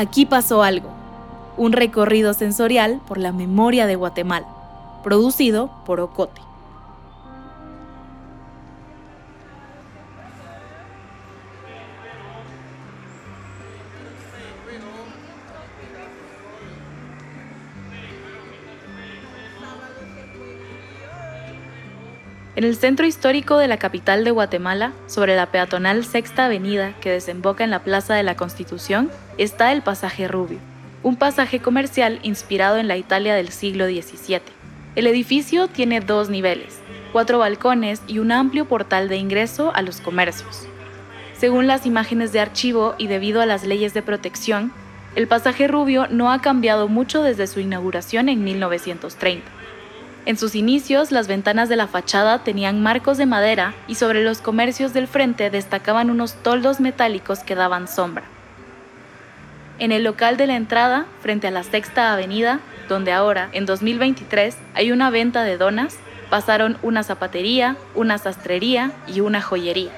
Aquí pasó algo, un recorrido sensorial por la memoria de Guatemala, producido por Ocote. En el centro histórico de la capital de Guatemala, sobre la peatonal Sexta Avenida que desemboca en la Plaza de la Constitución, está el Pasaje Rubio, un pasaje comercial inspirado en la Italia del siglo XVII. El edificio tiene dos niveles, cuatro balcones y un amplio portal de ingreso a los comercios. Según las imágenes de archivo y debido a las leyes de protección, el pasaje Rubio no ha cambiado mucho desde su inauguración en 1930. En sus inicios, las ventanas de la fachada tenían marcos de madera y sobre los comercios del frente destacaban unos toldos metálicos que daban sombra. En el local de la entrada, frente a la Sexta Avenida, donde ahora, en 2023, hay una venta de donas, pasaron una zapatería, una sastrería y una joyería.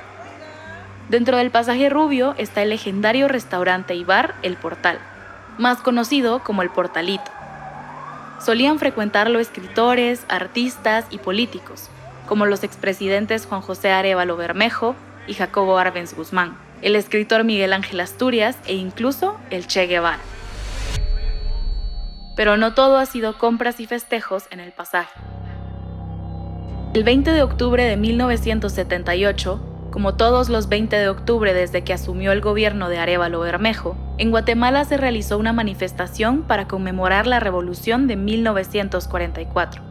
Dentro del pasaje rubio está el legendario restaurante y bar El Portal, más conocido como El Portalito solían frecuentarlo escritores, artistas y políticos, como los expresidentes Juan José Arevalo Bermejo y Jacobo Arbenz Guzmán, el escritor Miguel Ángel Asturias e incluso el Che Guevara. Pero no todo ha sido compras y festejos en el pasaje. El 20 de octubre de 1978, como todos los 20 de octubre desde que asumió el gobierno de Arevalo Bermejo, en Guatemala se realizó una manifestación para conmemorar la revolución de 1944.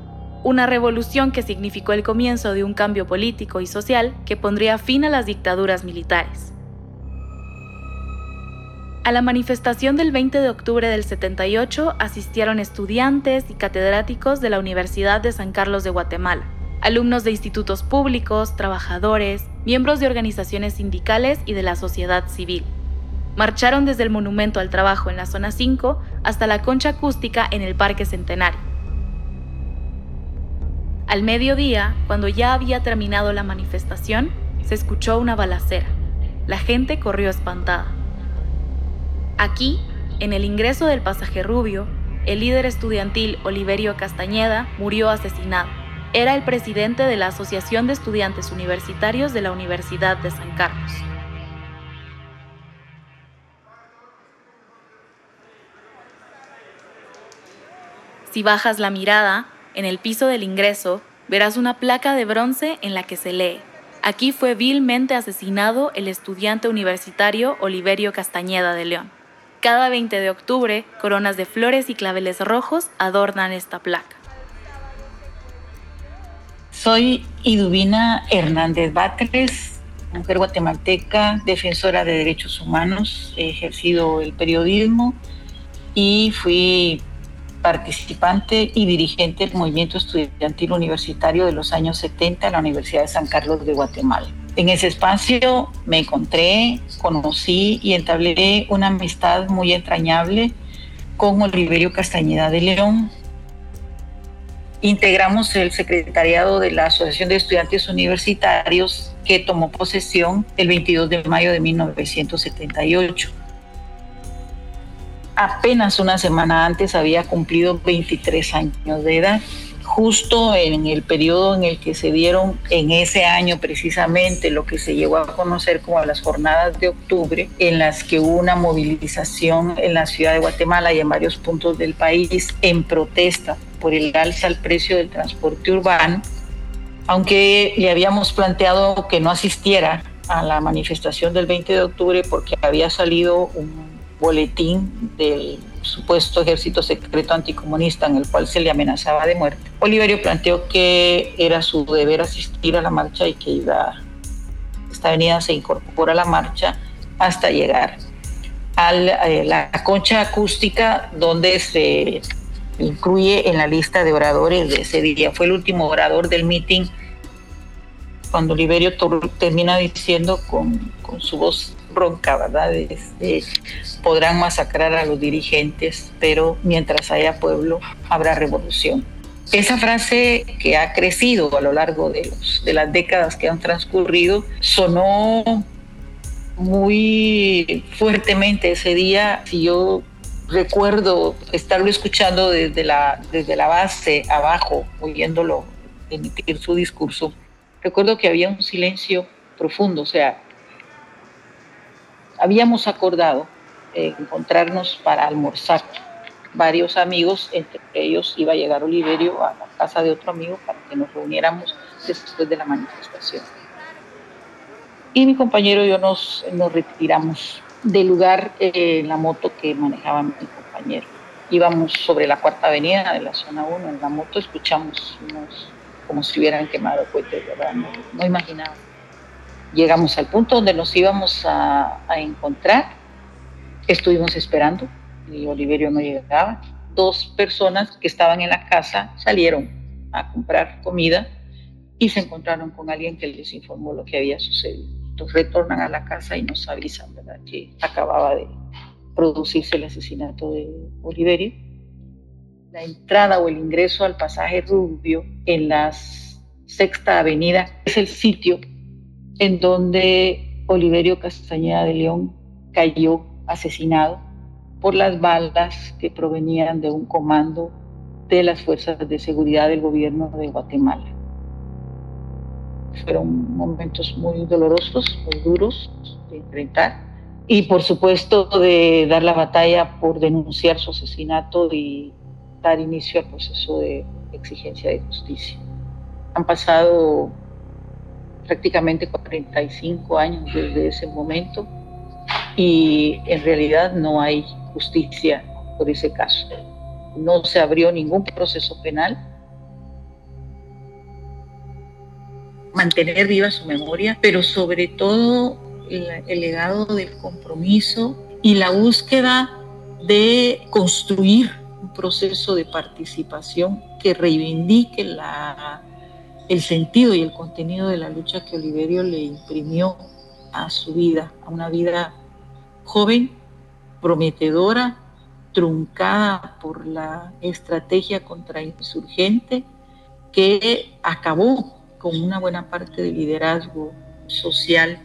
Una revolución que significó el comienzo de un cambio político y social que pondría fin a las dictaduras militares. A la manifestación del 20 de octubre del 78 asistieron estudiantes y catedráticos de la Universidad de San Carlos de Guatemala, alumnos de institutos públicos, trabajadores, miembros de organizaciones sindicales y de la sociedad civil. Marcharon desde el Monumento al Trabajo en la zona 5 hasta la concha acústica en el Parque Centenario. Al mediodía, cuando ya había terminado la manifestación, se escuchó una balacera. La gente corrió espantada. Aquí, en el ingreso del pasaje rubio, el líder estudiantil Oliverio Castañeda murió asesinado. Era el presidente de la Asociación de Estudiantes Universitarios de la Universidad de San Carlos. Si bajas la mirada, en el piso del ingreso, verás una placa de bronce en la que se lee, aquí fue vilmente asesinado el estudiante universitario Oliverio Castañeda de León. Cada 20 de octubre, coronas de flores y claveles rojos adornan esta placa. Soy Idubina Hernández Batres, mujer guatemalteca, defensora de derechos humanos, he ejercido el periodismo y fui participante y dirigente del movimiento estudiantil universitario de los años 70 en la Universidad de San Carlos de Guatemala. En ese espacio me encontré, conocí y entablé una amistad muy entrañable con Oliverio Castañeda de León, integramos el secretariado de la Asociación de Estudiantes Universitarios que tomó posesión el 22 de mayo de 1978. Apenas una semana antes había cumplido 23 años de edad justo en el periodo en el que se dieron en ese año precisamente lo que se llegó a conocer como las jornadas de octubre, en las que hubo una movilización en la ciudad de Guatemala y en varios puntos del país en protesta por el alza al precio del transporte urbano, aunque le habíamos planteado que no asistiera a la manifestación del 20 de octubre porque había salido un boletín del supuesto ejército secreto anticomunista en el cual se le amenazaba de muerte. Oliverio planteó que era su deber asistir a la marcha y que iba, esta avenida se incorpora a la marcha hasta llegar a eh, la concha acústica donde se incluye en la lista de oradores de ese día. Fue el último orador del meeting cuando Oliverio termina diciendo con, con su voz ronca, ¿verdad? Podrán masacrar a los dirigentes, pero mientras haya pueblo habrá revolución. Esa frase que ha crecido a lo largo de, de las décadas que han transcurrido sonó muy fuertemente ese día. Si yo recuerdo estarlo escuchando desde la, desde la base abajo, oyéndolo emitir su discurso, recuerdo que había un silencio profundo, o sea, habíamos acordado encontrarnos para almorzar varios amigos, entre ellos iba a llegar Oliverio a la casa de otro amigo para que nos reuniéramos después de la manifestación. Y mi compañero y yo nos, nos retiramos del lugar eh, en la moto que manejaba mi compañero. Íbamos sobre la cuarta avenida de la zona 1 en la moto, escuchamos unos, como si hubieran quemado cohetes, ¿verdad? No, no imaginaba. Llegamos al punto donde nos íbamos a, a encontrar, estuvimos esperando y Oliverio no llegaba. Dos personas que estaban en la casa salieron a comprar comida y se encontraron con alguien que les informó lo que había sucedido. Entonces retornan a la casa y nos avisan ¿verdad? que acababa de producirse el asesinato de Oliverio. La entrada o el ingreso al pasaje Rubio en la Sexta Avenida es el sitio en donde Oliverio Castañeda de León cayó asesinado por las balas que provenían de un comando de las fuerzas de seguridad del gobierno de Guatemala. Fueron momentos muy dolorosos, muy duros de enfrentar y por supuesto de dar la batalla por denunciar su asesinato y dar inicio al proceso de exigencia de justicia. Han pasado prácticamente 45 años desde ese momento y en realidad no hay justicia por ese caso. No se abrió ningún proceso penal. Mantener viva su memoria, pero sobre todo el, el legado del compromiso y la búsqueda de construir un proceso de participación que reivindique la, el sentido y el contenido de la lucha que Oliverio le imprimió a su vida, a una vida joven prometedora, truncada por la estrategia contrainsurgente que acabó con una buena parte del liderazgo social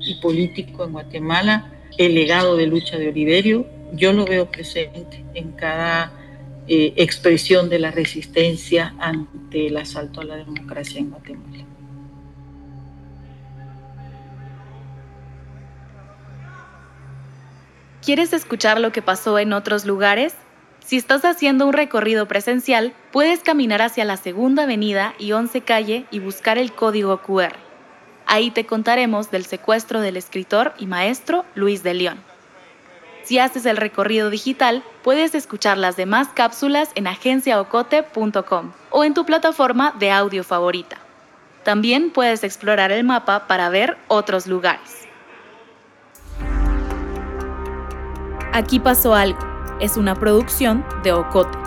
y político en Guatemala, el legado de lucha de Oliverio, yo lo veo presente en cada eh, expresión de la resistencia ante el asalto a la democracia en Guatemala. ¿Quieres escuchar lo que pasó en otros lugares? Si estás haciendo un recorrido presencial, puedes caminar hacia la Segunda Avenida y 11 Calle y buscar el código QR. Ahí te contaremos del secuestro del escritor y maestro Luis de León. Si haces el recorrido digital, puedes escuchar las demás cápsulas en agenciaocote.com o en tu plataforma de audio favorita. También puedes explorar el mapa para ver otros lugares. Aquí pasó algo. Es una producción de Ocote.